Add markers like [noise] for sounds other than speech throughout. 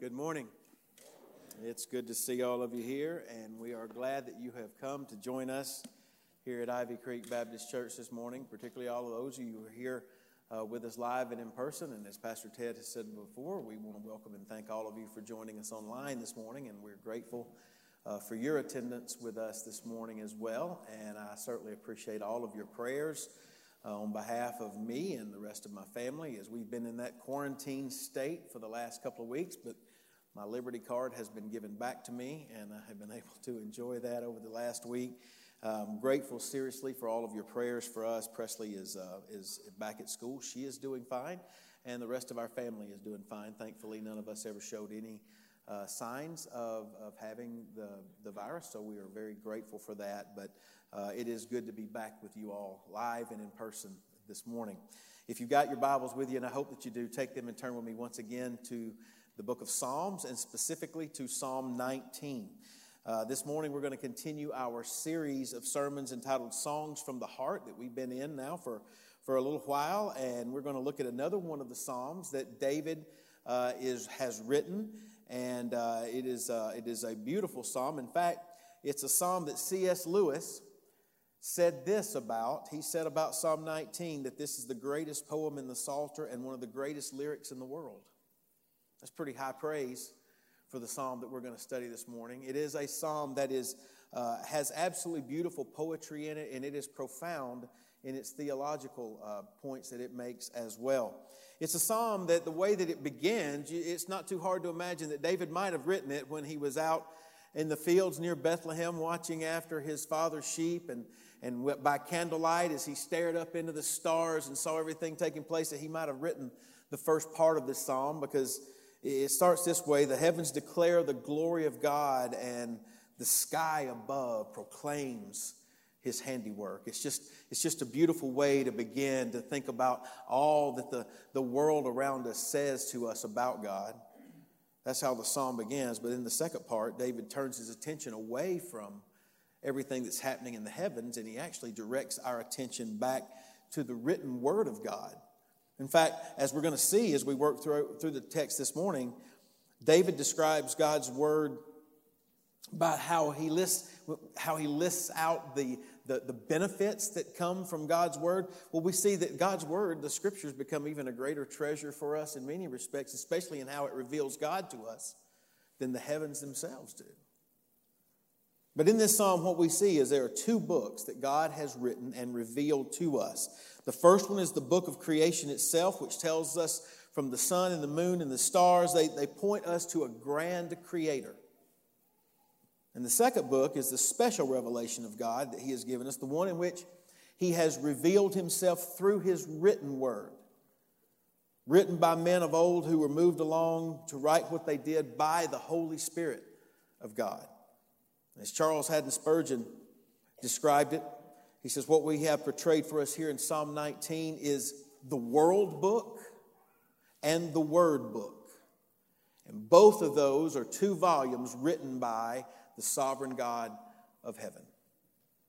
Good morning. It's good to see all of you here, and we are glad that you have come to join us here at Ivy Creek Baptist Church this morning, particularly all of those of you who are here uh, with us live and in person. And as Pastor Ted has said before, we want to welcome and thank all of you for joining us online this morning, and we're grateful uh, for your attendance with us this morning as well. And I certainly appreciate all of your prayers uh, on behalf of me and the rest of my family as we've been in that quarantine state for the last couple of weeks. But my Liberty card has been given back to me, and I have been [laughs] able to enjoy that over the last week. I'm grateful, seriously, for all of your prayers for us. Presley is, uh, is back at school. She is doing fine, and the rest of our family is doing fine. Thankfully, none of us ever showed any uh, signs of, of having the, the virus, so we are very grateful for that. But uh, it is good to be back with you all live and in person this morning. If you've got your Bibles with you, and I hope that you do, take them and turn with me once again to the book of Psalms, and specifically to Psalm 19. Uh, this morning, we're going to continue our series of sermons entitled Songs from the Heart that we've been in now for, for a little while. And we're going to look at another one of the Psalms that David uh, is, has written. And uh, it, is, uh, it is a beautiful psalm. In fact, it's a psalm that C.S. Lewis said this about. He said about Psalm 19 that this is the greatest poem in the Psalter and one of the greatest lyrics in the world. That's pretty high praise for the psalm that we're going to study this morning. It is a psalm that is, uh, has absolutely beautiful poetry in it, and it is profound in its theological uh, points that it makes as well. It's a psalm that the way that it begins, it's not too hard to imagine that David might have written it when he was out in the fields near Bethlehem watching after his father's sheep and, and by candlelight as he stared up into the stars and saw everything taking place that he might have written the first part of this psalm because it starts this way The heavens declare the glory of God, and the sky above proclaims his handiwork. It's just, it's just a beautiful way to begin to think about all that the, the world around us says to us about God. That's how the psalm begins. But in the second part, David turns his attention away from everything that's happening in the heavens, and he actually directs our attention back to the written word of God. In fact, as we're going to see as we work through, through the text this morning, David describes God's word about how he lists, how he lists out the, the, the, benefits that come from God's word. Well, we see that God's word, the scriptures, become even a greater treasure for us in many respects, especially in how it reveals God to us than the heavens themselves do. But in this psalm, what we see is there are two books that God has written and revealed to us. The first one is the book of creation itself, which tells us from the sun and the moon and the stars, they, they point us to a grand creator. And the second book is the special revelation of God that He has given us, the one in which He has revealed Himself through His written word, written by men of old who were moved along to write what they did by the Holy Spirit of God. As Charles Haddon Spurgeon described it, he says, What we have portrayed for us here in Psalm 19 is the world book and the word book. And both of those are two volumes written by the sovereign God of heaven.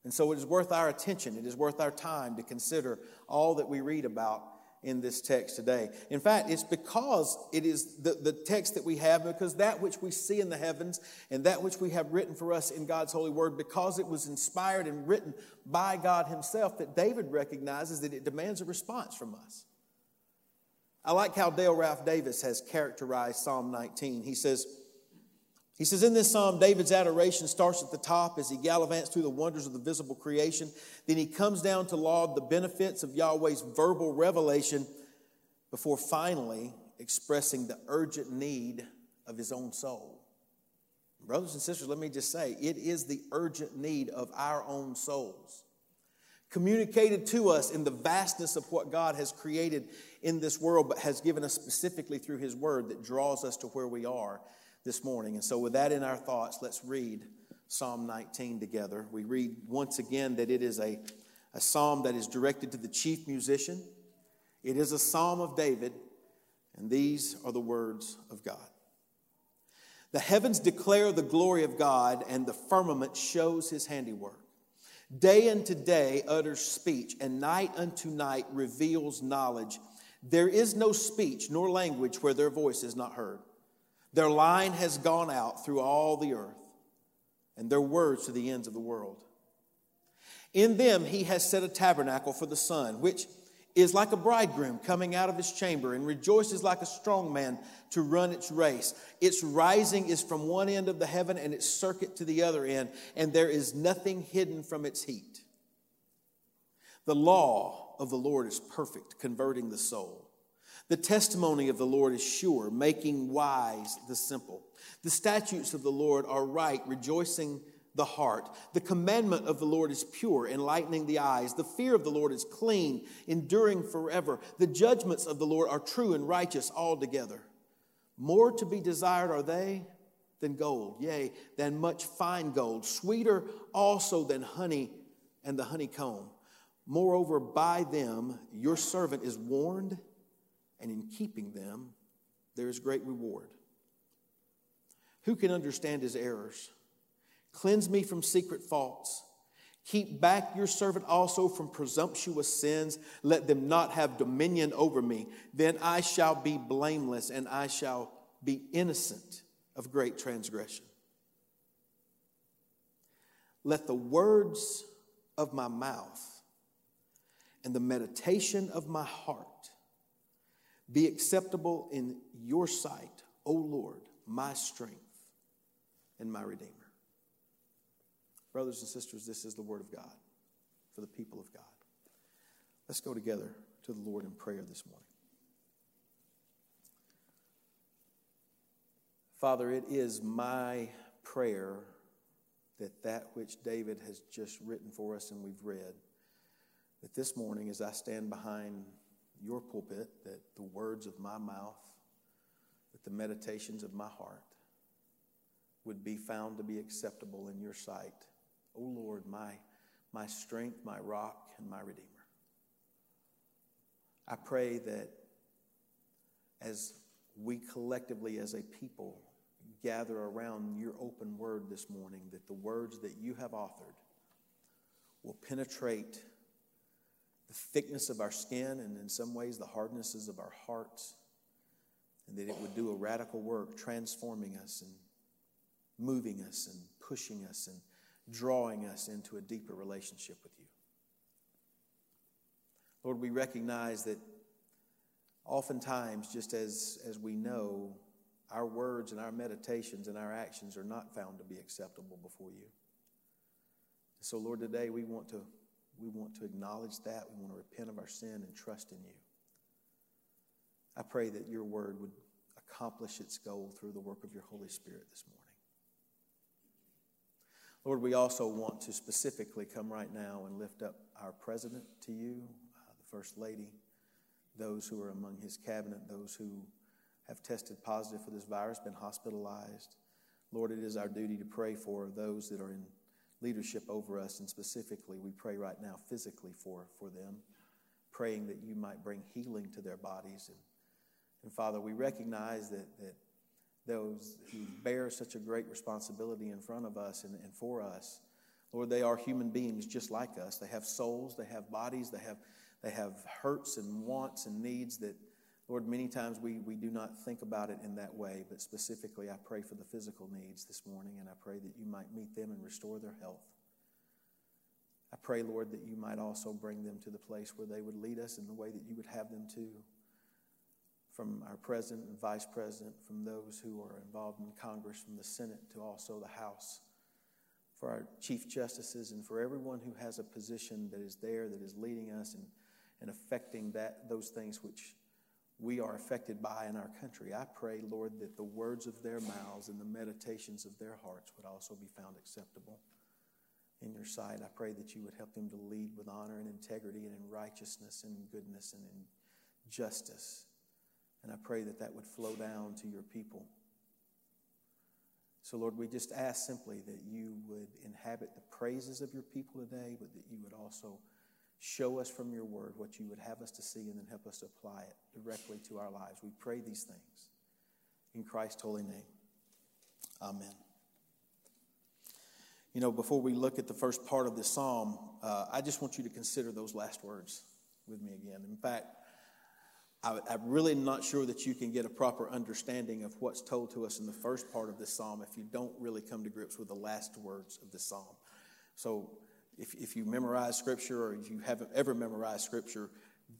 And so it is worth our attention, it is worth our time to consider all that we read about in this text today. In fact, it's because it is the, the text that we have, because that which we see in the heavens and that which we have written for us in God's holy word, because it was inspired and written by God Himself, that David recognizes that it demands a response from us. I like how Dale Ralph Davis has characterized Psalm 19. He says, he says, in this psalm, David's adoration starts at the top as he gallivants through the wonders of the visible creation. Then he comes down to laud the benefits of Yahweh's verbal revelation before finally expressing the urgent need of his own soul. Brothers and sisters, let me just say, it is the urgent need of our own souls. Communicated to us in the vastness of what God has created in this world, but has given us specifically through His Word that draws us to where we are this morning. And so, with that in our thoughts, let's read Psalm 19 together. We read once again that it is a, a psalm that is directed to the chief musician, it is a psalm of David, and these are the words of God. The heavens declare the glory of God, and the firmament shows his handiwork. Day unto day utters speech, and night unto night reveals knowledge. There is no speech nor language where their voice is not heard. Their line has gone out through all the earth, and their words to the ends of the world. In them he has set a tabernacle for the sun, which is like a bridegroom coming out of his chamber and rejoices like a strong man to run its race. Its rising is from one end of the heaven and its circuit to the other end, and there is nothing hidden from its heat. The law of the Lord is perfect, converting the soul. The testimony of the Lord is sure, making wise the simple. The statutes of the Lord are right, rejoicing the heart. The commandment of the Lord is pure, enlightening the eyes. The fear of the Lord is clean, enduring forever. The judgments of the Lord are true and righteous altogether. More to be desired are they than gold, yea, than much fine gold, sweeter also than honey and the honeycomb. Moreover, by them your servant is warned and in keeping them there is great reward. Who can understand his errors? Cleanse me from secret faults. Keep back your servant also from presumptuous sins. Let them not have dominion over me. Then I shall be blameless and I shall be innocent of great transgression. Let the words of my mouth and the meditation of my heart be acceptable in your sight, O Lord, my strength and my Redeemer. Brothers and sisters, this is the Word of God for the people of God. Let's go together to the Lord in prayer this morning. Father, it is my prayer that that which David has just written for us and we've read, that this morning as I stand behind your pulpit that the words of my mouth, that the meditations of my heart would be found to be acceptable in your sight. O oh Lord, my, my strength, my rock, and my redeemer. I pray that as we collectively as a people gather around your open word this morning, that the words that you have authored will penetrate the thickness of our skin and in some ways the hardnesses of our hearts, and that it would do a radical work transforming us and moving us and pushing us and drawing us into a deeper relationship with you. Lord, we recognize that oftentimes, just as, as we know, our words and our meditations and our actions are not found to be acceptable before you. So, Lord, today we want to we want to acknowledge that. We want to repent of our sin and trust in you. I pray that your word would accomplish its goal through the work of your Holy Spirit this morning. Lord, we also want to specifically come right now and lift up our president to you, uh, the First Lady, those who are among his cabinet, those who have tested positive for this virus, been hospitalized. Lord, it is our duty to pray for those that are in leadership over us, and specifically, we pray right now physically for, for them, praying that you might bring healing to their bodies. And, and Father, we recognize that, that those who bear such a great responsibility in front of us and, and for us, Lord, they are human beings just like us. They have souls, they have bodies, they have, they have hurts and wants and needs that Lord, many times we, we do not think about it in that way, but specifically, I pray for the physical needs this morning, and I pray that you might meet them and restore their health. I pray, Lord, that you might also bring them to the place where they would lead us in the way that you would have them to. From our president and vice president, from those who are involved in Congress, from the Senate to also the House, for our chief justices, and for everyone who has a position that is there that is leading us and, and affecting that, those things which we are affected by in our country. I pray, Lord, that the words of their mouths and the meditations of their hearts would also be found acceptable in your sight. I pray that you would help them to lead with honor and integrity and in righteousness and goodness and in justice. And I pray that that would flow down to your people. So, Lord, we just ask simply that you would inhabit the praises of your people today, but that you would also Show us from your word what you would have us to see and then help us to apply it directly to our lives. We pray these things in Christ's holy name. Amen. You know, before we look at the first part of this psalm, uh, I just want you to consider those last words with me again. In fact, I, I'm really not sure that you can get a proper understanding of what's told to us in the first part of this psalm if you don't really come to grips with the last words of the psalm. So, if, if you memorize scripture or if you haven't ever memorized scripture,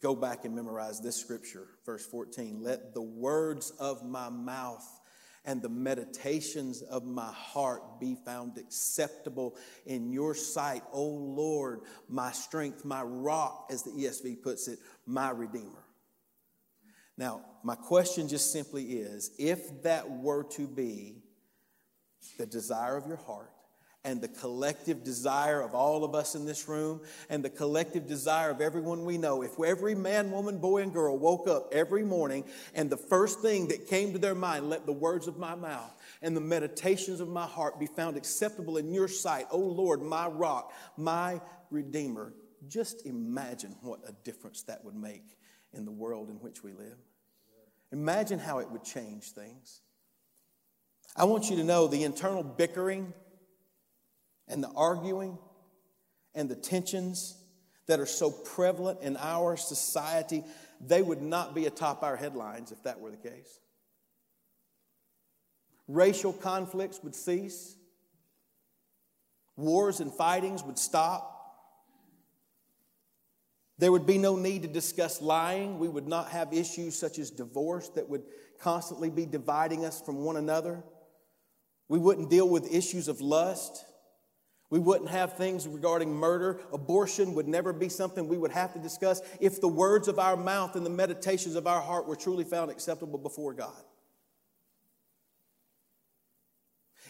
go back and memorize this scripture, verse 14. Let the words of my mouth and the meditations of my heart be found acceptable in your sight, O Lord, my strength, my rock, as the ESV puts it, my redeemer. Now, my question just simply is if that were to be the desire of your heart, and the collective desire of all of us in this room and the collective desire of everyone we know. If every man, woman, boy, and girl woke up every morning and the first thing that came to their mind, let the words of my mouth and the meditations of my heart be found acceptable in your sight, O Lord, my rock, my redeemer. Just imagine what a difference that would make in the world in which we live. Imagine how it would change things. I want you to know the internal bickering and the arguing and the tensions that are so prevalent in our society, they would not be atop our headlines if that were the case. Racial conflicts would cease, wars and fightings would stop. There would be no need to discuss lying. We would not have issues such as divorce that would constantly be dividing us from one another. We wouldn't deal with issues of lust. We wouldn't have things regarding murder. Abortion would never be something we would have to discuss if the words of our mouth and the meditations of our heart were truly found acceptable before God.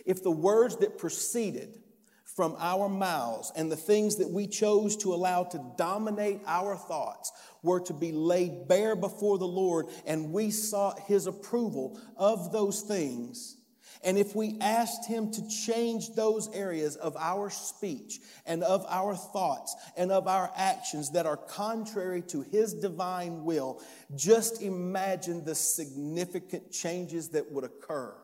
If the words that proceeded from our mouths and the things that we chose to allow to dominate our thoughts were to be laid bare before the Lord and we sought His approval of those things. And if we asked Him to change those areas of our speech and of our thoughts and of our actions that are contrary to His divine will, just imagine the significant changes that would occur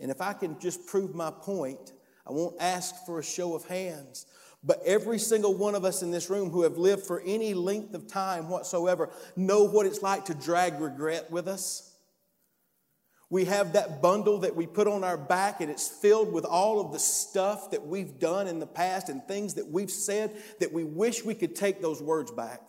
And if I can just prove my point, I won't ask for a show of hands. But every single one of us in this room who have lived for any length of time whatsoever know what it's like to drag regret with us. We have that bundle that we put on our back, and it's filled with all of the stuff that we've done in the past and things that we've said that we wish we could take those words back.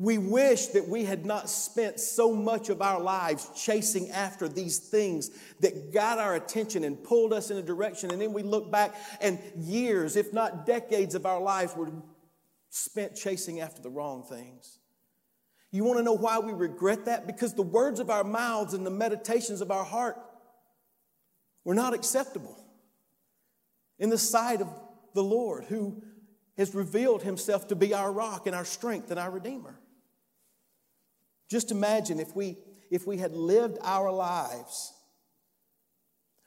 We wish that we had not spent so much of our lives chasing after these things that got our attention and pulled us in a direction. And then we look back, and years, if not decades, of our lives were spent chasing after the wrong things. You want to know why we regret that? Because the words of our mouths and the meditations of our heart were not acceptable in the sight of the Lord, who has revealed himself to be our rock and our strength and our Redeemer. Just imagine if we, if we had lived our lives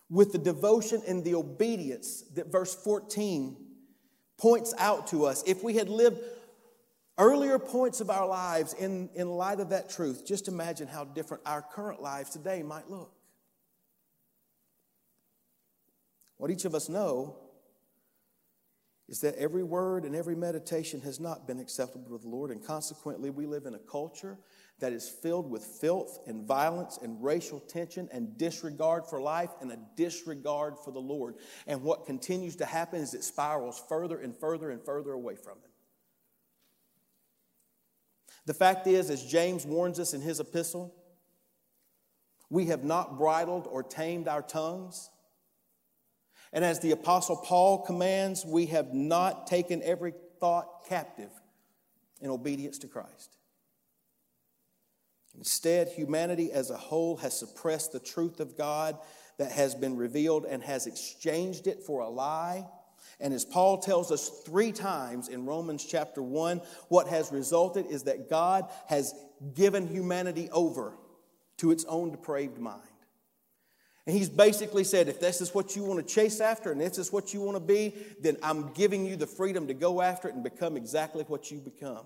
with the devotion and the obedience that verse 14 points out to us. If we had lived earlier points of our lives in, in light of that truth, just imagine how different our current lives today might look. What each of us know is that every word and every meditation has not been acceptable to the Lord, and consequently, we live in a culture that is filled with filth and violence and racial tension and disregard for life and a disregard for the Lord. And what continues to happen is it spirals further and further and further away from Him. The fact is, as James warns us in his epistle, we have not bridled or tamed our tongues. And as the Apostle Paul commands, we have not taken every thought captive in obedience to Christ. Instead, humanity as a whole has suppressed the truth of God that has been revealed and has exchanged it for a lie. And as Paul tells us three times in Romans chapter 1, what has resulted is that God has given humanity over to its own depraved mind. And he's basically said, if this is what you want to chase after and this is what you want to be, then I'm giving you the freedom to go after it and become exactly what you become.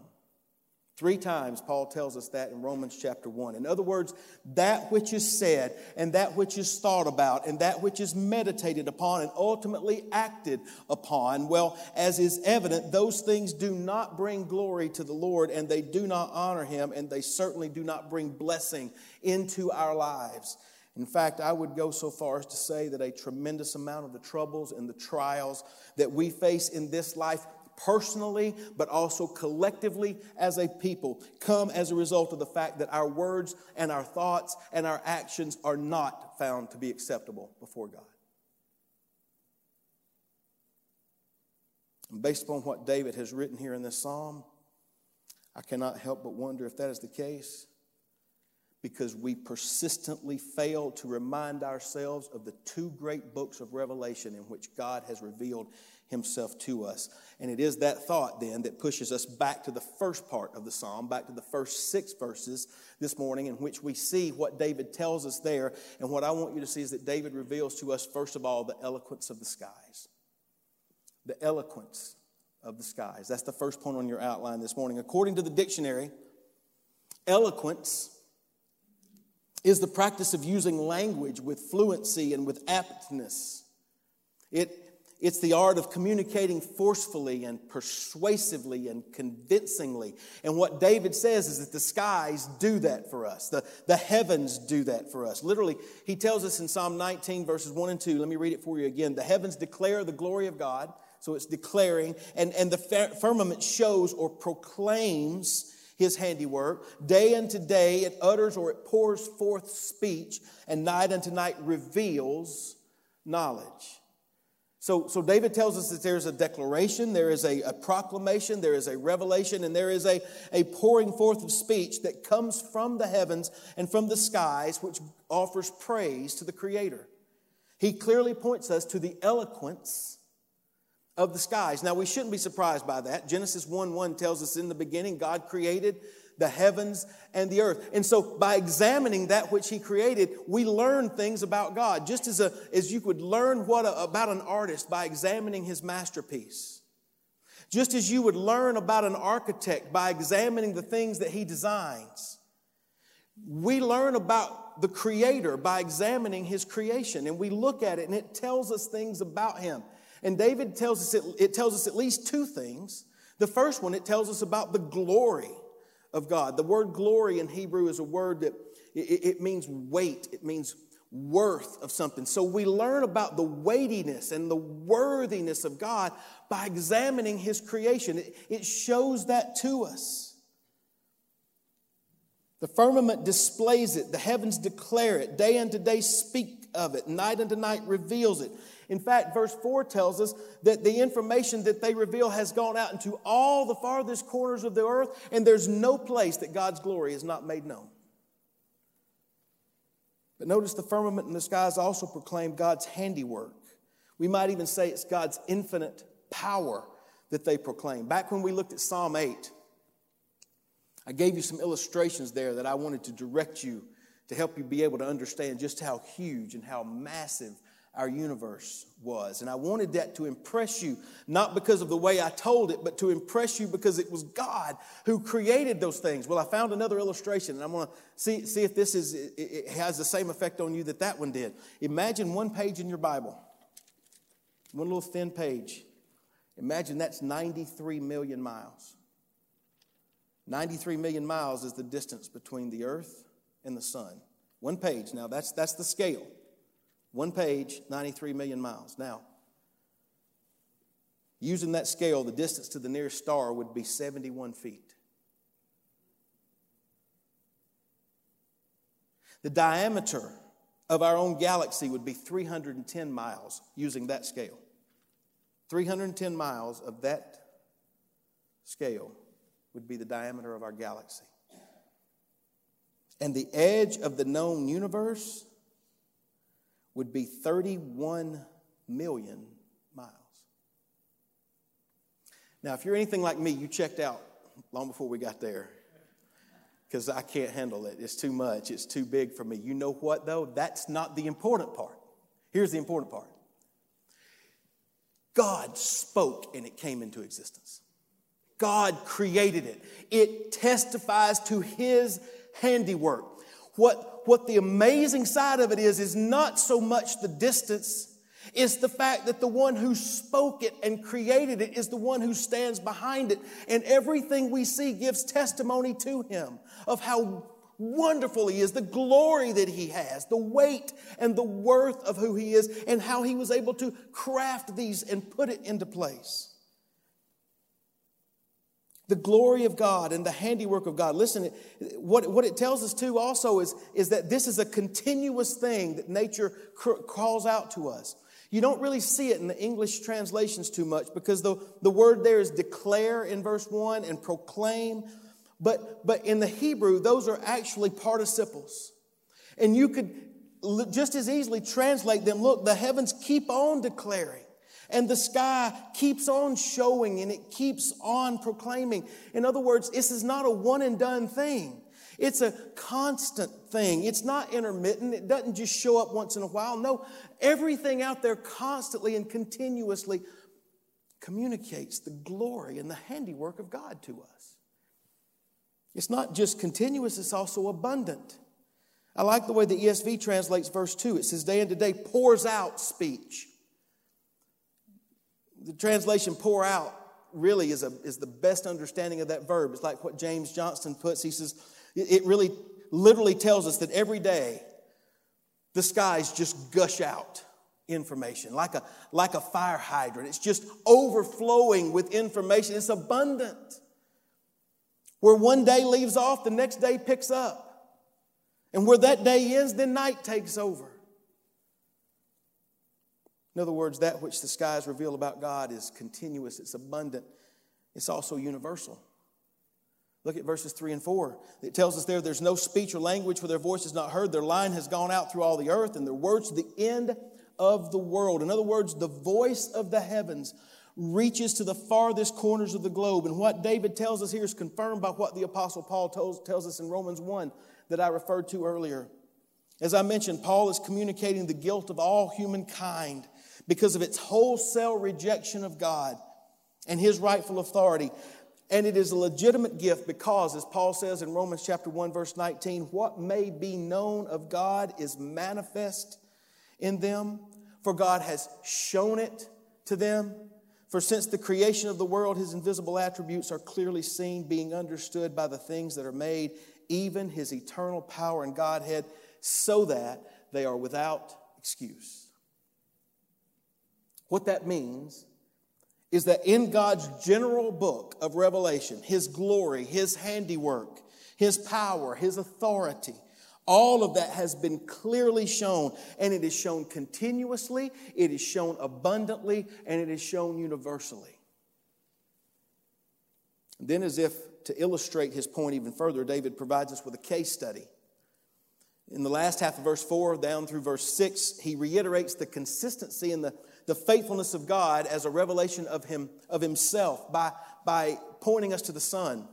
Three times, Paul tells us that in Romans chapter 1. In other words, that which is said, and that which is thought about, and that which is meditated upon, and ultimately acted upon, well, as is evident, those things do not bring glory to the Lord, and they do not honor him, and they certainly do not bring blessing into our lives. In fact, I would go so far as to say that a tremendous amount of the troubles and the trials that we face in this life personally, but also collectively as a people, come as a result of the fact that our words and our thoughts and our actions are not found to be acceptable before God. And based upon what David has written here in this psalm, I cannot help but wonder if that is the case because we persistently fail to remind ourselves of the two great books of Revelation in which God has revealed himself to us. And it is that thought then that pushes us back to the first part of the psalm, back to the first six verses this morning, in which we see what David tells us there. And what I want you to see is that David reveals to us, first of all, the eloquence of the skies. The eloquence of the skies. That's the first point on your outline this morning. According to the dictionary, eloquence is the practice of using language with fluency and with aptness. It it's the art of communicating forcefully and persuasively and convincingly. And what David says is that the skies do that for us. The, the heavens do that for us. Literally, he tells us in Psalm 19, verses 1 and 2. Let me read it for you again. The heavens declare the glory of God. So it's declaring, and, and the firmament shows or proclaims his handiwork. Day unto day it utters or it pours forth speech, and night unto night reveals knowledge. So, so David tells us that there's a declaration, there is a, a, proclamation, there is a revelation, and there is a, a pouring forth of speech that comes from the heavens and from the skies, which offers praise to the Creator. He clearly points us to the eloquence of the skies. Now, we shouldn't be surprised by that. Genesis 1 1 tells us in the beginning, God created the heavens and the earth. And so by examining that which he created, we learn things about God, just as, a, as you could learn what a, about an artist by examining his masterpiece. Just as you would learn about an architect by examining the things that he designs. We learn about the creator by examining his creation and we look at it and it tells us things about him. And David tells us it, it tells us at least two things. The first one, it tells us about the glory of God. The word glory in Hebrew is a word that it, means weight, it means worth of something. So we learn about the weightiness and the worthiness of God by examining His creation. It shows that to us. The firmament displays it, the heavens declare it, day unto day speak of it, night unto night reveals it. In fact, verse 4 tells us that the information that they reveal has gone out into all the farthest corners of the earth, and there's no place that God's glory is not made known. But notice the firmament and the skies also proclaim God's handiwork. We might even say it's God's infinite power that they proclaim. Back when we looked at Psalm 8, I gave you some illustrations there that I wanted to direct you to help you be able to understand just how huge and how massive our universe was. And I wanted that to impress you, not because of the way I told it, but to impress you because it was God who created those things. Well, I found another illustration, and I'm going to see, see if this is, it has the same effect on you that that one did. Imagine one page in your Bible, one little thin page. Imagine that's 93 million miles. 93 million miles is the distance between the earth and the sun. One page. Now, that's, that's the scale. One page, 93 million miles. Now, using that scale, the distance to the nearest star would be 71 feet. The diameter of our own galaxy would be 310 miles using that scale. 310 miles of that scale would be the diameter of our galaxy. And the edge of the known universe would be 31 million miles. Now, if you're anything like me, you checked out long before we got there because I can't handle it. It's too much, it's too big for me. You know what, though? That's not the important part. Here's the important part God spoke and it came into existence. God created it. It testifies to His handiwork. What, what the amazing side of it is, is not so much the distance, it's the fact that the one who spoke it and created it is the one who stands behind it. And everything we see gives testimony to Him of how wonderful He is, the glory that He has, the weight and the worth of who He is, and how He was able to craft these and put it into place. The glory of God and the handiwork of God. Listen, what, what it tells us too also is, is that this is a continuous thing that nature cr- calls out to us. You don't really see it in the English translations too much because the, the word there is declare in verse 1 and proclaim. But, but in the Hebrew, those are actually participles. And you could just as easily translate them look, the heavens keep on declaring. And the sky keeps on showing and it keeps on proclaiming. In other words, this is not a one and done thing. It's a constant thing. It's not intermittent. It doesn't just show up once in a while. No, everything out there constantly and continuously communicates the glory and the handiwork of God to us. It's not just continuous, it's also abundant. I like the way the ESV translates verse 2. It says, Day into day pours out speech the translation pour out really is, a, is the best understanding of that verb. It's like what James Johnston puts. He says, it really literally tells us that every day the skies just gush out information like a, like a fire hydrant. It's just overflowing with information. It's abundant. Where one day leaves off, the next day picks up. And where that day ends, then night takes over. In other words, that which the skies reveal about God is continuous, it's abundant, it's also universal. Look at verses 3 and 4. It tells us there there's no speech or language where their voice is not heard. Their line has gone out through all the earth, and their words to the end of the world. In other words, the voice of the heavens reaches to the farthest corners of the globe. And what David tells us here is confirmed by what the Apostle Paul tells, tells us in Romans 1 that I referred to earlier. As I mentioned, Paul is communicating the guilt of all humankind because of its wholesale rejection of God and his rightful authority. And it is a legitimate gift because, as Paul says in Romans chapter 1, verse 19, what may be known of God is manifest in them, for God has shown it to them. For since the creation of the world, his invisible attributes are clearly seen, being understood by the things that are made, even his eternal power and Godhead, so that they are without excuse. What that means is that in God's general book of Revelation, His glory, His handiwork, His power, His authority, all of that has been clearly shown, and it is shown continuously, it is shown abundantly, and it is shown universally. Then, as if to illustrate his point even further, David provides us with a case study. In the last half of verse 4 down through verse 6, he reiterates the consistency and the the faithfulness of God as a revelation of him of himself by, by pointing us to the sun.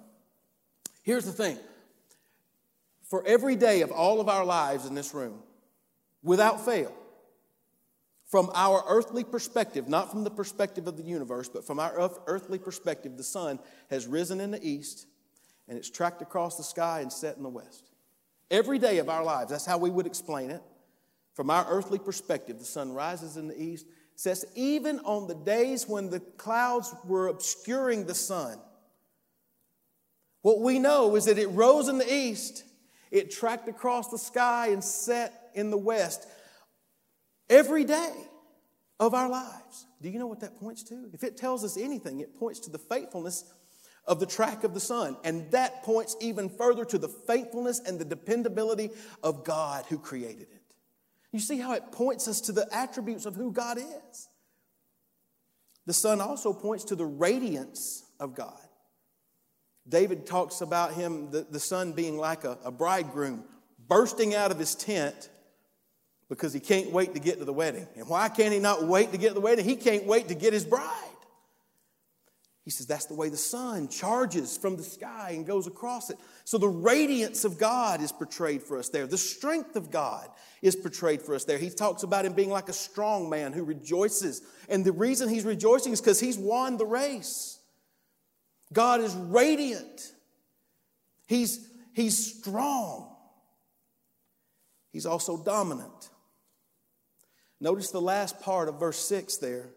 Here's the thing. For every day of all of our lives in this room, without fail, from our earthly perspective, not from the perspective of the universe, but from our earthly perspective, the sun has risen in the east and it's tracked across the sky and set in the west. Every day of our lives, that's how we would explain it. From our earthly perspective, the sun rises in the east says, even on the days when the clouds were obscuring the sun, what we know is that it rose in the east, it tracked across the sky, and set in the west every day of our lives. Do you know what that points to? If it tells us anything, it points to the faithfulness of the track of the sun. And that points even further to the faithfulness and the dependability of God who created it. You see how it points us to the attributes of who God is. The sun also points to the radiance of God. David talks about him, the, the sun being like a, a bridegroom bursting out of his tent because he can't wait to get to the wedding. And why can't he not wait to get to the wedding? He can't wait to get his bride. He says that's the way the sun charges from the sky and goes across it. So the radiance of God is portrayed for us there. The strength of God is portrayed for us there. He talks about him being like a strong man who rejoices. And the reason he's rejoicing is because he's won the race. God is radiant. He's, he's strong. He's also dominant. Notice the last part of verse 6 there.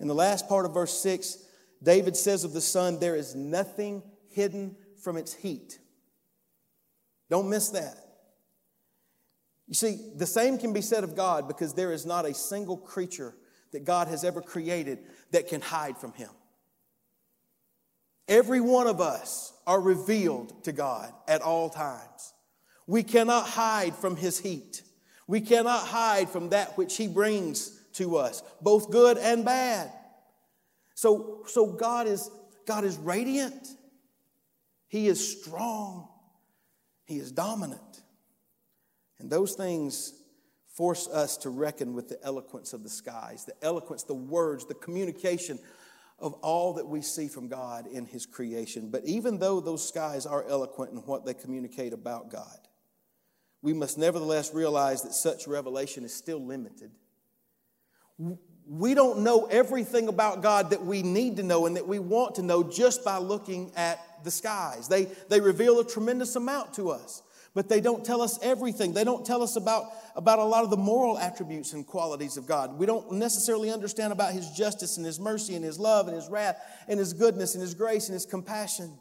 In the last part of verse 6, David says of the sun, There is nothing hidden from its heat. Don't miss that. You see, the same can be said of God because there is not a single creature that God has ever created that can hide from Him. Every one of us are revealed to God at all times. We cannot hide from His heat. We cannot hide from that which He brings to us, both good and bad. So, so God, is, God is radiant, He is strong, He is dominant. And those things force us to reckon with the eloquence of the skies, the eloquence, the words, the communication of all that we see from God in His creation. But even though those skies are eloquent in what they communicate about God, we must nevertheless realize that such revelation is still limited. We don't know everything about God that we need to know and that we want to know just by looking at the skies. They, they reveal a tremendous amount to us but they don't tell us everything. They don't tell us about, about a lot of the moral attributes and qualities of God. We don't necessarily understand about His justice and His mercy and His love and His wrath and His goodness and His grace and His compassion.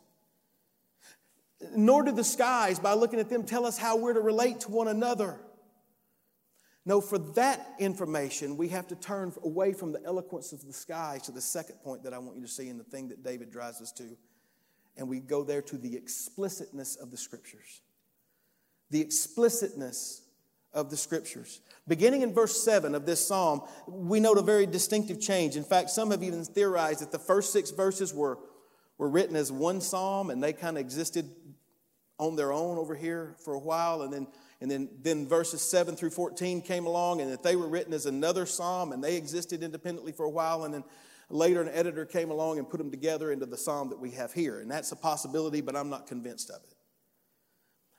Nor do the skies, by looking at them, tell us how we're to relate to one another. No, for that information, we have to turn away from the eloquence of the skies to the second point that I want you to see in the thing that David drives us to. And we go there to the explicitness of the scriptures the explicitness of the scriptures. Beginning in verse 7 of this psalm, we note a very distinctive change. In fact, some have even theorized that the first six verses were, were written as one psalm and they kind of existed on their own over here for a while. And then, and then, then verses 7 through 14 came along and that they were written as another psalm and they existed independently for a while. And then later an editor came along and put them together into the psalm that we have here. And that's a possibility, but I'm not convinced of it.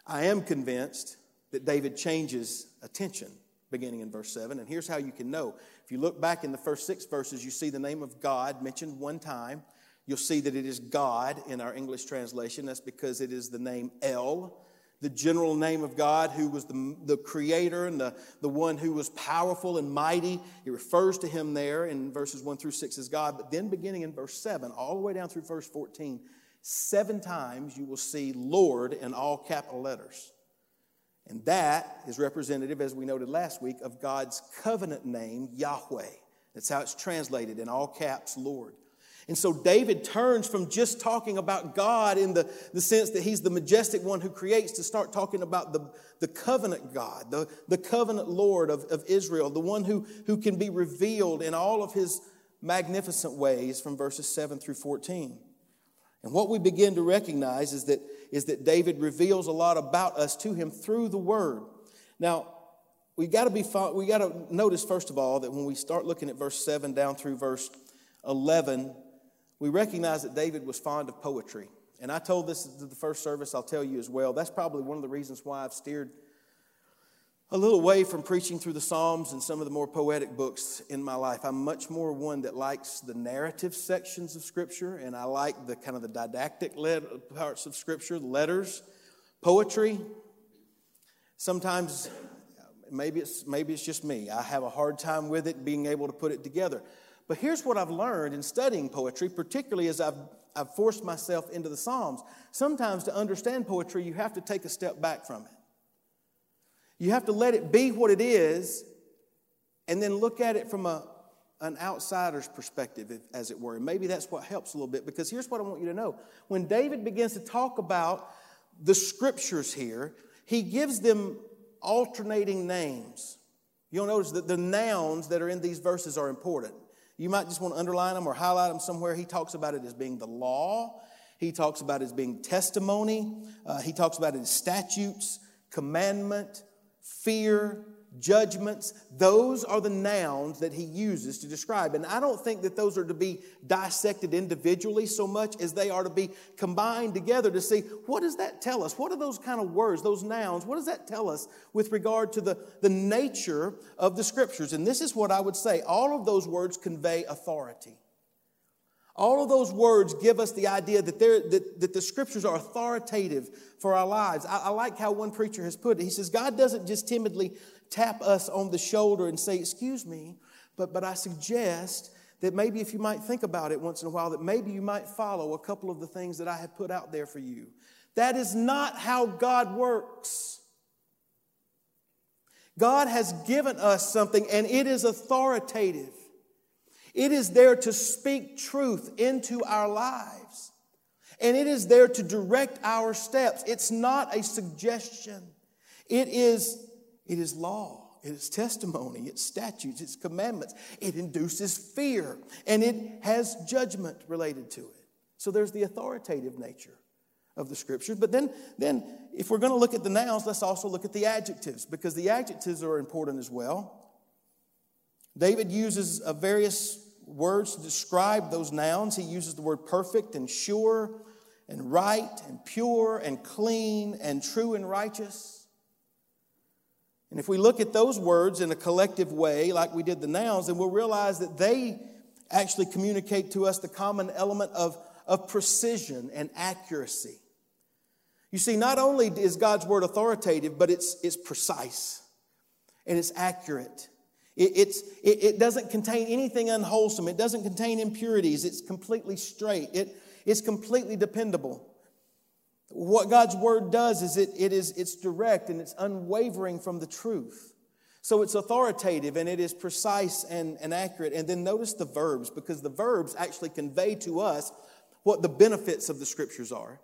I am convinced that David changes attention beginning in verse 7. And here's how you can know. If you look back in the first six verses, you see the name of God mentioned one time. You'll see that it is God in our English translation. That's because it is the name El, the general name of God, who was the, the creator and the, the one who was powerful and mighty. It refers to him there in verses 1 through 6 as God. But then beginning in verse 7, all the way down through verse 14, seven times you will see Lord in all capital letters. And that is representative, as we noted last week, of God's covenant name, Yahweh. That's how it's translated in all caps, Lord. And so David turns from just talking about God in the, the sense that he's the majestic one who creates to start talking about the, the covenant God, the, the covenant Lord of, of Israel, the one who, who can be revealed in all of his magnificent ways from verses 7 through 14. And what we begin to recognize is that, is that David reveals a lot about us to him through the word. Now, we got to be we got to notice first of all that when we start looking at verse 7 down through verse 11, we recognize that David was fond of poetry. And I told this to the first service, I'll tell you as well. That's probably one of the reasons why I've steered a little away from preaching through the Psalms and some of the more poetic books in my life. I'm much more one that likes the narrative sections of Scripture, and I like the kind of the didactic parts of Scripture, letters, poetry. Sometimes, maybe it's, maybe it's just me. I have a hard time with it, being able to put it together. But here's what I've learned in studying poetry, particularly as I've, I've forced myself into the Psalms. Sometimes to understand poetry, you have to take a step back from it. You have to let it be what it is and then look at it from a, an outsider's perspective, as it were. And maybe that's what helps a little bit because here's what I want you to know. When David begins to talk about the scriptures here, he gives them alternating names. You'll notice that the nouns that are in these verses are important. You might just want to underline them or highlight them somewhere. He talks about it as being the law. He talks about it as being testimony. Uh, he talks about it as statutes, commandment, fear, judgments. Those are the nouns that he uses to describe. And I don't think that those are to be dissected individually so much as they are to be combined together to see what does that tell us? What are those kind of words, those nouns? What does that tell us with regard to the, the nature of the scriptures? And this is what I would say all of those words convey authority. All of those words give us the idea that, that, that the scriptures are authoritative for our lives. I, I like how one preacher has put it. He says, God doesn't just timidly tap us on the shoulder and say, Excuse me, but, but I suggest that maybe if you might think about it once in a while, that maybe you might follow a couple of the things that I have put out there for you. That is not how God works. God has given us something and it is authoritative. It is there to speak truth into our lives. And it is there to direct our steps. It's not a suggestion. It is, it is law. It is testimony. It's statutes. It's commandments. It induces fear. And it has judgment related to it. So there's the authoritative nature of the scriptures. But then, then if we're going to look at the nouns, let's also look at the adjectives because the adjectives are important as well. David uses uh, various words to describe those nouns. He uses the word perfect and sure and right and pure and clean and true and righteous. And if we look at those words in a collective way, like we did the nouns, then we'll realize that they actually communicate to us the common element of, of precision and accuracy. You see, not only is God's word authoritative, but it's, it's precise and it's accurate. It, it's, it, it doesn't contain anything unwholesome, it doesn't contain impurities, it's completely straight, it, it's completely dependable. What God's word does is it, it is it's direct and it's unwavering from the truth. So it's authoritative and it is precise and, and accurate. And then notice the verbs, because the verbs actually convey to us what the benefits of the scriptures are.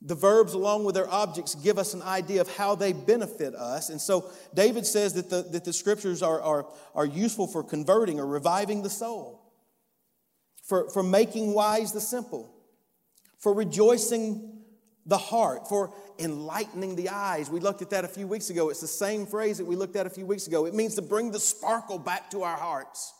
The verbs, along with their objects, give us an idea of how they benefit us. And so David says that the, that the scriptures are, are, are useful for converting or reviving the soul, for, for making wise the simple, for rejoicing the heart, for enlightening the eyes. We looked at that a few weeks ago. It's the same phrase that we looked at a few weeks ago. It means to bring the sparkle back to our hearts.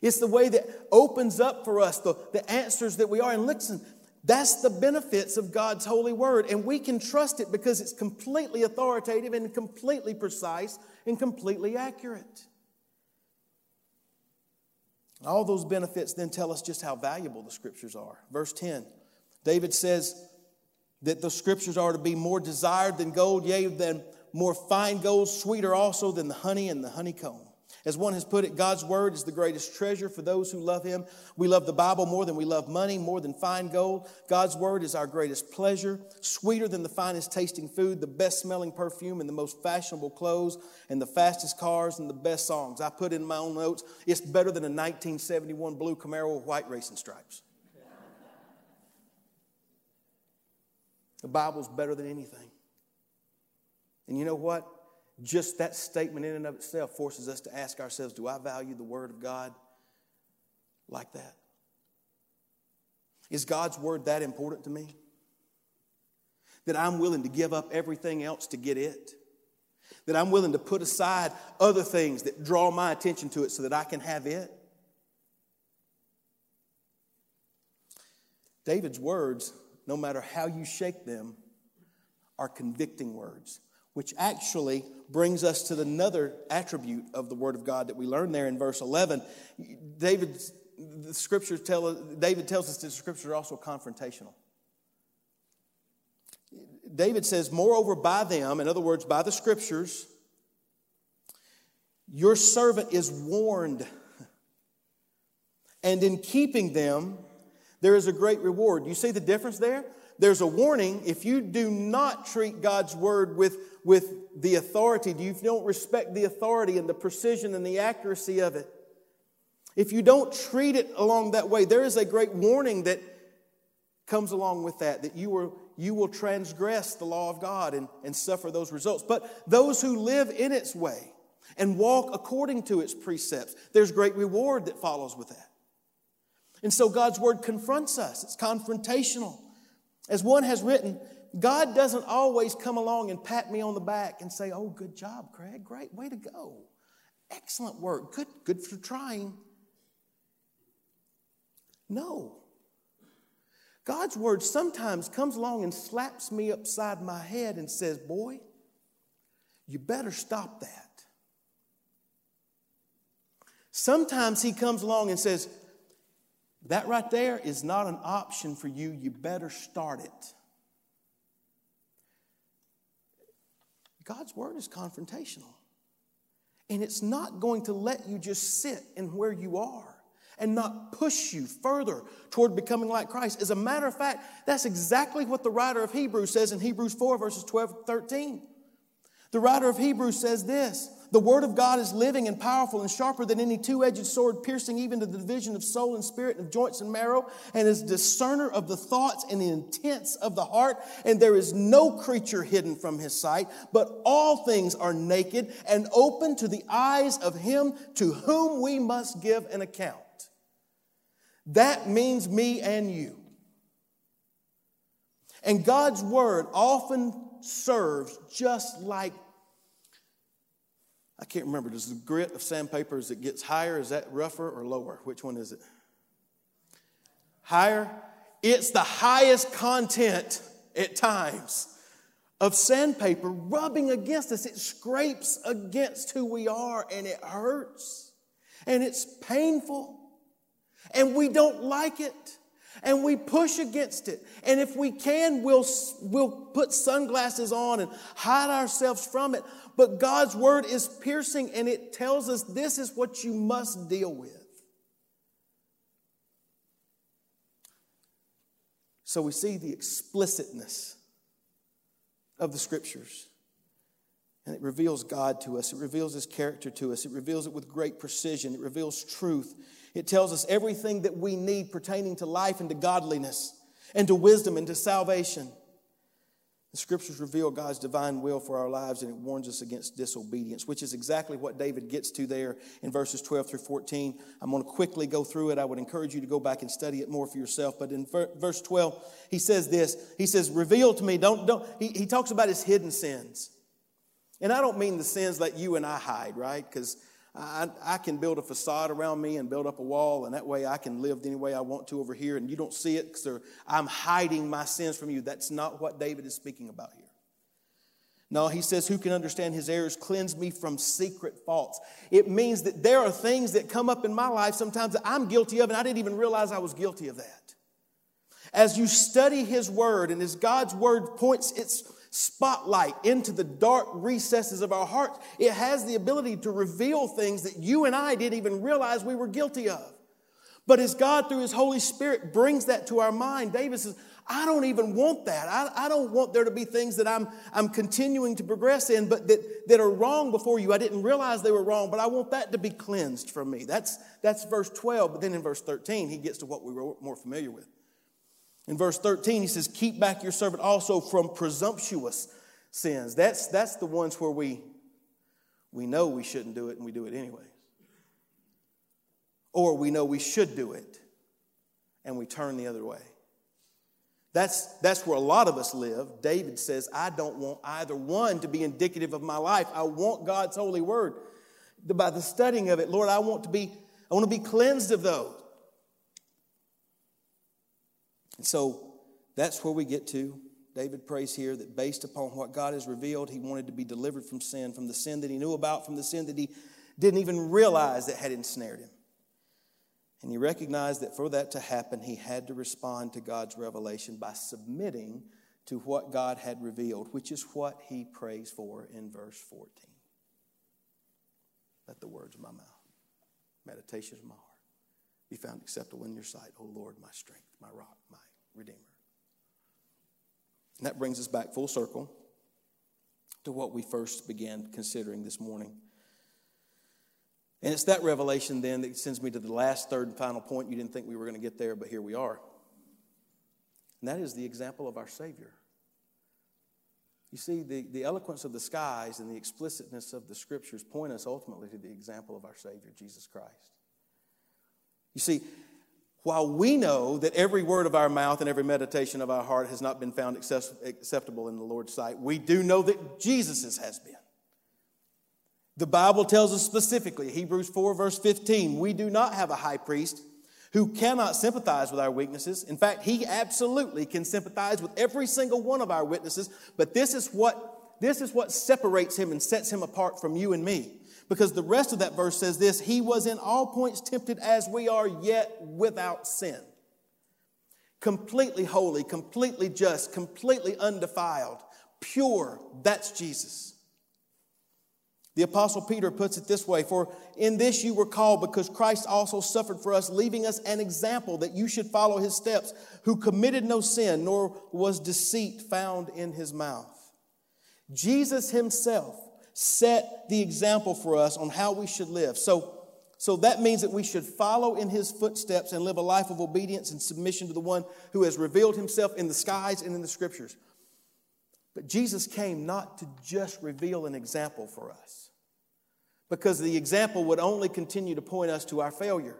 It's the way that opens up for us the, the answers that we are. And listen, that's the benefits of God's holy word. And we can trust it because it's completely authoritative and completely precise and completely accurate. All those benefits then tell us just how valuable the scriptures are. Verse 10 David says that the scriptures are to be more desired than gold, yea, than more fine gold, sweeter also than the honey and the honeycomb. As one has put it, God's word is the greatest treasure for those who love him. We love the Bible more than we love money, more than fine gold. God's word is our greatest pleasure, sweeter than the finest tasting food, the best smelling perfume, and the most fashionable clothes, and the fastest cars, and the best songs. I put in my own notes, it's better than a 1971 blue Camaro with white racing stripes. The Bible's better than anything. And you know what? Just that statement in and of itself forces us to ask ourselves do I value the Word of God like that? Is God's Word that important to me? That I'm willing to give up everything else to get it? That I'm willing to put aside other things that draw my attention to it so that I can have it? David's words, no matter how you shake them, are convicting words which actually brings us to another attribute of the Word of God that we learn there in verse 11. David, the scriptures tell David tells us that the scriptures are also confrontational. David says, Moreover, by them, in other words, by the scriptures, your servant is warned. And in keeping them, there is a great reward. You see the difference there? There's a warning if you do not treat God's word with with the authority, if you don't respect the authority and the precision and the accuracy of it, if you don't treat it along that way, there is a great warning that comes along with that, that you will, you will transgress the law of God and, and suffer those results. But those who live in its way and walk according to its precepts, there's great reward that follows with that. And so God's word confronts us, it's confrontational. As one has written, God doesn't always come along and pat me on the back and say, Oh, good job, Craig. Great, way to go. Excellent work. Good, good for trying. No. God's word sometimes comes along and slaps me upside my head and says, Boy, you better stop that. Sometimes he comes along and says, That right there is not an option for you. You better start it. God's word is confrontational. And it's not going to let you just sit in where you are and not push you further toward becoming like Christ. As a matter of fact, that's exactly what the writer of Hebrews says in Hebrews 4, verses 12 13. The writer of Hebrews says this The word of God is living and powerful and sharper than any two edged sword, piercing even to the division of soul and spirit and of joints and marrow, and is discerner of the thoughts and the intents of the heart. And there is no creature hidden from his sight, but all things are naked and open to the eyes of him to whom we must give an account. That means me and you. And God's word often serves just like I can't remember. Does the grit of sandpaper, as it gets higher, is that rougher or lower? Which one is it? Higher? It's the highest content at times of sandpaper rubbing against us. It scrapes against who we are and it hurts and it's painful and we don't like it and we push against it. And if we can, we'll, we'll put sunglasses on and hide ourselves from it. But God's word is piercing and it tells us this is what you must deal with. So we see the explicitness of the scriptures. And it reveals God to us. It reveals His character to us. It reveals it with great precision. It reveals truth. It tells us everything that we need pertaining to life and to godliness and to wisdom and to salvation. The scriptures reveal God's divine will for our lives and it warns us against disobedience, which is exactly what David gets to there in verses 12 through 14. I'm going to quickly go through it. I would encourage you to go back and study it more for yourself. But in verse 12, he says this He says, Reveal to me, don't, don't, he, he talks about his hidden sins. And I don't mean the sins that you and I hide, right? Because I, I can build a facade around me and build up a wall, and that way I can live any way I want to over here, and you don't see it because I'm hiding my sins from you. That's not what David is speaking about here. No, he says, Who can understand his errors? Cleanse me from secret faults. It means that there are things that come up in my life sometimes that I'm guilty of, and I didn't even realize I was guilty of that. As you study his word, and as God's word points its spotlight into the dark recesses of our hearts, it has the ability to reveal things that you and I didn't even realize we were guilty of. But as God, through His Holy Spirit, brings that to our mind, David says, I don't even want that. I, I don't want there to be things that I'm, I'm continuing to progress in, but that, that are wrong before you. I didn't realize they were wrong, but I want that to be cleansed from me. That's, that's verse 12. But then in verse 13, he gets to what we were more familiar with. In verse 13, he says, Keep back your servant also from presumptuous sins. That's, that's the ones where we, we know we shouldn't do it and we do it anyway. Or we know we should do it and we turn the other way. That's, that's where a lot of us live. David says, I don't want either one to be indicative of my life. I want God's holy word. By the studying of it, Lord, I want to be, I want to be cleansed of those. And so that's where we get to. David prays here that based upon what God has revealed, he wanted to be delivered from sin, from the sin that he knew about, from the sin that he didn't even realize that had ensnared him. And he recognized that for that to happen, he had to respond to God's revelation by submitting to what God had revealed, which is what he prays for in verse 14. Let the words of my mouth, meditations of my heart, be found acceptable in your sight, O Lord, my strength, my rock, my Redeemer. And that brings us back full circle to what we first began considering this morning. And it's that revelation then that sends me to the last, third, and final point. You didn't think we were going to get there, but here we are. And that is the example of our Savior. You see, the, the eloquence of the skies and the explicitness of the scriptures point us ultimately to the example of our Savior, Jesus Christ. You see, while we know that every word of our mouth and every meditation of our heart has not been found acceptable in the Lord's sight, we do know that Jesus's has been. The Bible tells us specifically, Hebrews 4, verse 15, we do not have a high priest who cannot sympathize with our weaknesses. In fact, he absolutely can sympathize with every single one of our witnesses, but this is what, this is what separates him and sets him apart from you and me Because the rest of that verse says this He was in all points tempted as we are, yet without sin. Completely holy, completely just, completely undefiled, pure. That's Jesus. The Apostle Peter puts it this way For in this you were called, because Christ also suffered for us, leaving us an example that you should follow his steps, who committed no sin, nor was deceit found in his mouth. Jesus himself set the example for us on how we should live. So, so that means that we should follow in his footsteps and live a life of obedience and submission to the one who has revealed himself in the skies and in the scriptures. But Jesus came not to just reveal an example for us, because the example would only continue to point us to our failure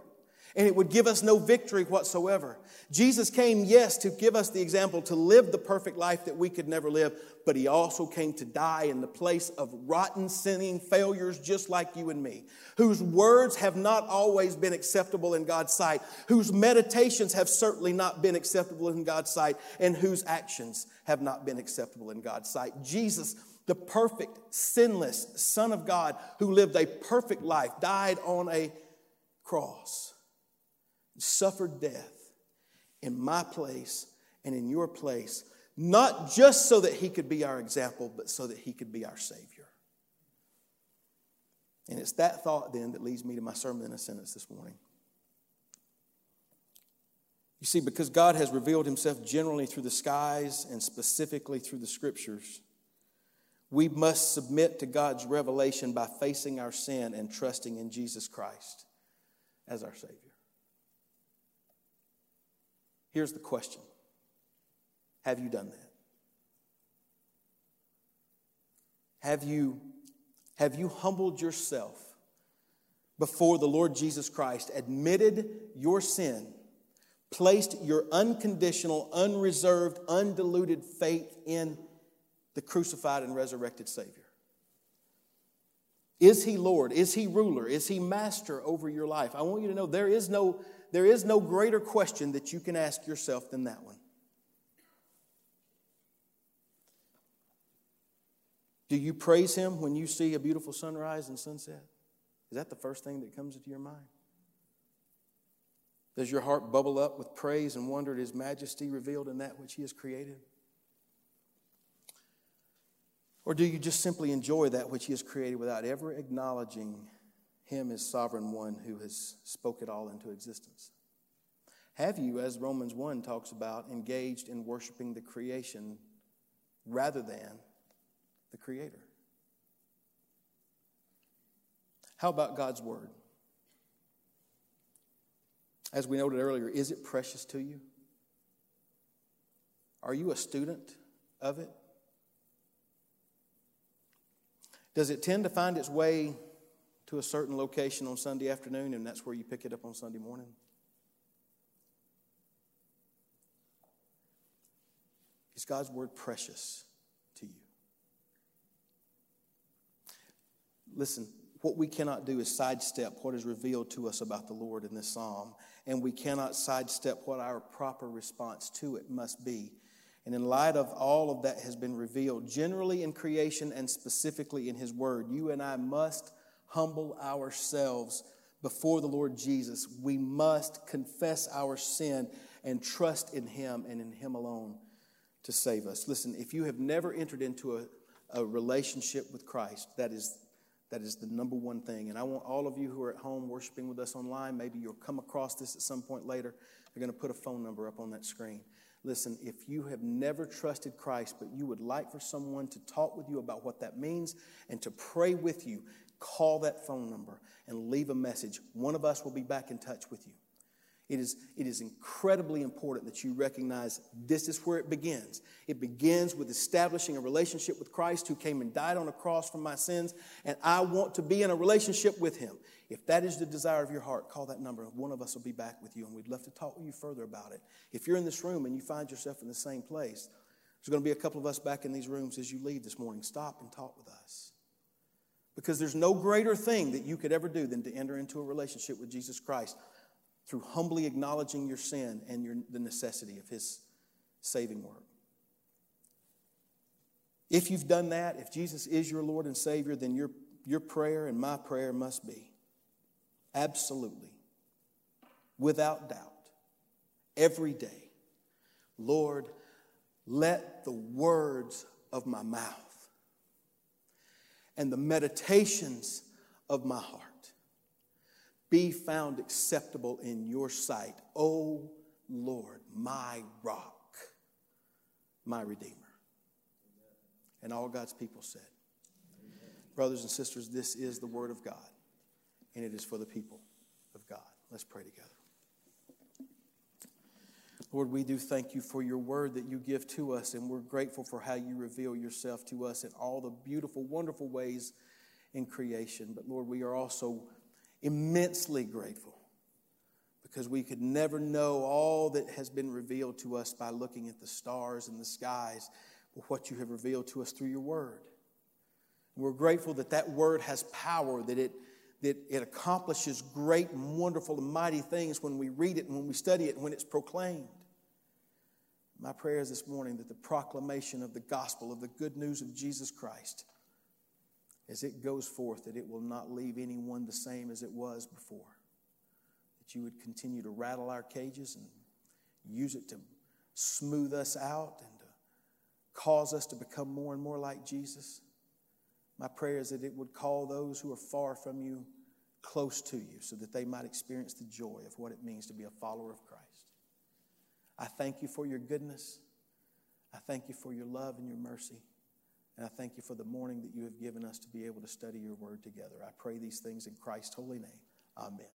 and it would give us no victory whatsoever. Jesus came, yes, to give us the example to live the perfect life that we could never live, but he also came to die in the place of rotten, sinning failures just like you and me, whose words have not always been acceptable in God's sight, whose meditations have certainly not been acceptable in God's sight, and whose actions have not been acceptable in God's sight. Jesus the perfect, sinless Son of God who lived a perfect life, died on a cross suffered death in my place and in your place, not just so that he could be our example, but so that he could be our Savior. And it's that thought then that leads me to my sermon in a sentence this morning. You see, because God has revealed himself generally through the skies and specifically through the scriptures, we must submit to God's revelation by facing our sin and trusting in Jesus Christ as our Savior. Here's the question Have you done that? Have you, have you humbled yourself before the Lord Jesus Christ, admitted your sin, placed your unconditional, unreserved, undiluted faith in the crucified and resurrected Savior? Is he Lord? Is he ruler? Is he master over your life? I want you to know there is no there is no greater question that you can ask yourself than that one. Do you praise Him when you see a beautiful sunrise and sunset? Is that the first thing that comes into your mind? Does your heart bubble up with praise and wonder at His majesty revealed in that which He has created? Or do you just simply enjoy that which He has created without ever acknowledging him as sovereign one who has spoke it all into existence? Have you, as Romans 1 talks about, engaged in worshiping the creation rather than the Creator? How about God's Word? As we noted earlier, is it precious to you? Are you a student of it? Does it tend to find its way to a certain location on Sunday afternoon, and that's where you pick it up on Sunday morning? Is God's word precious to you? Listen, what we cannot do is sidestep what is revealed to us about the Lord in this psalm, and we cannot sidestep what our proper response to it must be. And in light of all of that has been revealed, generally in creation and specifically in His Word, you and I must humble ourselves before the Lord Jesus. We must confess our sin and trust in Him and in Him alone to save us. Listen, if you have never entered into a, a relationship with Christ, that is that is the number one thing. And I want all of you who are at home worshiping with us online, maybe you'll come across this at some point later. They're going to put a phone number up on that screen. Listen, if you have never trusted Christ, but you would like for someone to talk with you about what that means and to pray with you, call that phone number and leave a message. One of us will be back in touch with you. It is, it is incredibly important that you recognize this is where it begins. It begins with establishing a relationship with Christ who came and died on a cross for my sins, and I want to be in a relationship with him. If that is the desire of your heart, call that number. One of us will be back with you, and we'd love to talk with you further about it. If you're in this room and you find yourself in the same place, there's going to be a couple of us back in these rooms as you leave this morning. Stop and talk with us. Because there's no greater thing that you could ever do than to enter into a relationship with Jesus Christ through humbly acknowledging your sin and your, the necessity of His saving work. If you've done that, if Jesus is your Lord and Savior, then you're your prayer and my prayer must be absolutely, without doubt, every day, Lord, let the words of my mouth and the meditations of my heart be found acceptable in your sight, O Lord, my rock, my redeemer. And all God's people said, Brothers and sisters, this is the word of God, and it is for the people of God. Let's pray together. Lord, we do thank you for your word that you give to us, and we're grateful for how you reveal yourself to us in all the beautiful, wonderful ways in creation. But Lord, we are also immensely grateful because we could never know all that has been revealed to us by looking at the stars and the skies, but what you have revealed to us through your word. We're grateful that that word has power, that it, that it accomplishes great and wonderful and mighty things when we read it and when we study it and when it's proclaimed. My prayer is this morning that the proclamation of the gospel, of the good news of Jesus Christ, as it goes forth, that it will not leave anyone the same as it was before. That you would continue to rattle our cages and use it to smooth us out and to cause us to become more and more like Jesus. My prayer is that it would call those who are far from you close to you so that they might experience the joy of what it means to be a follower of Christ. I thank you for your goodness. I thank you for your love and your mercy. And I thank you for the morning that you have given us to be able to study your word together. I pray these things in Christ's holy name. Amen.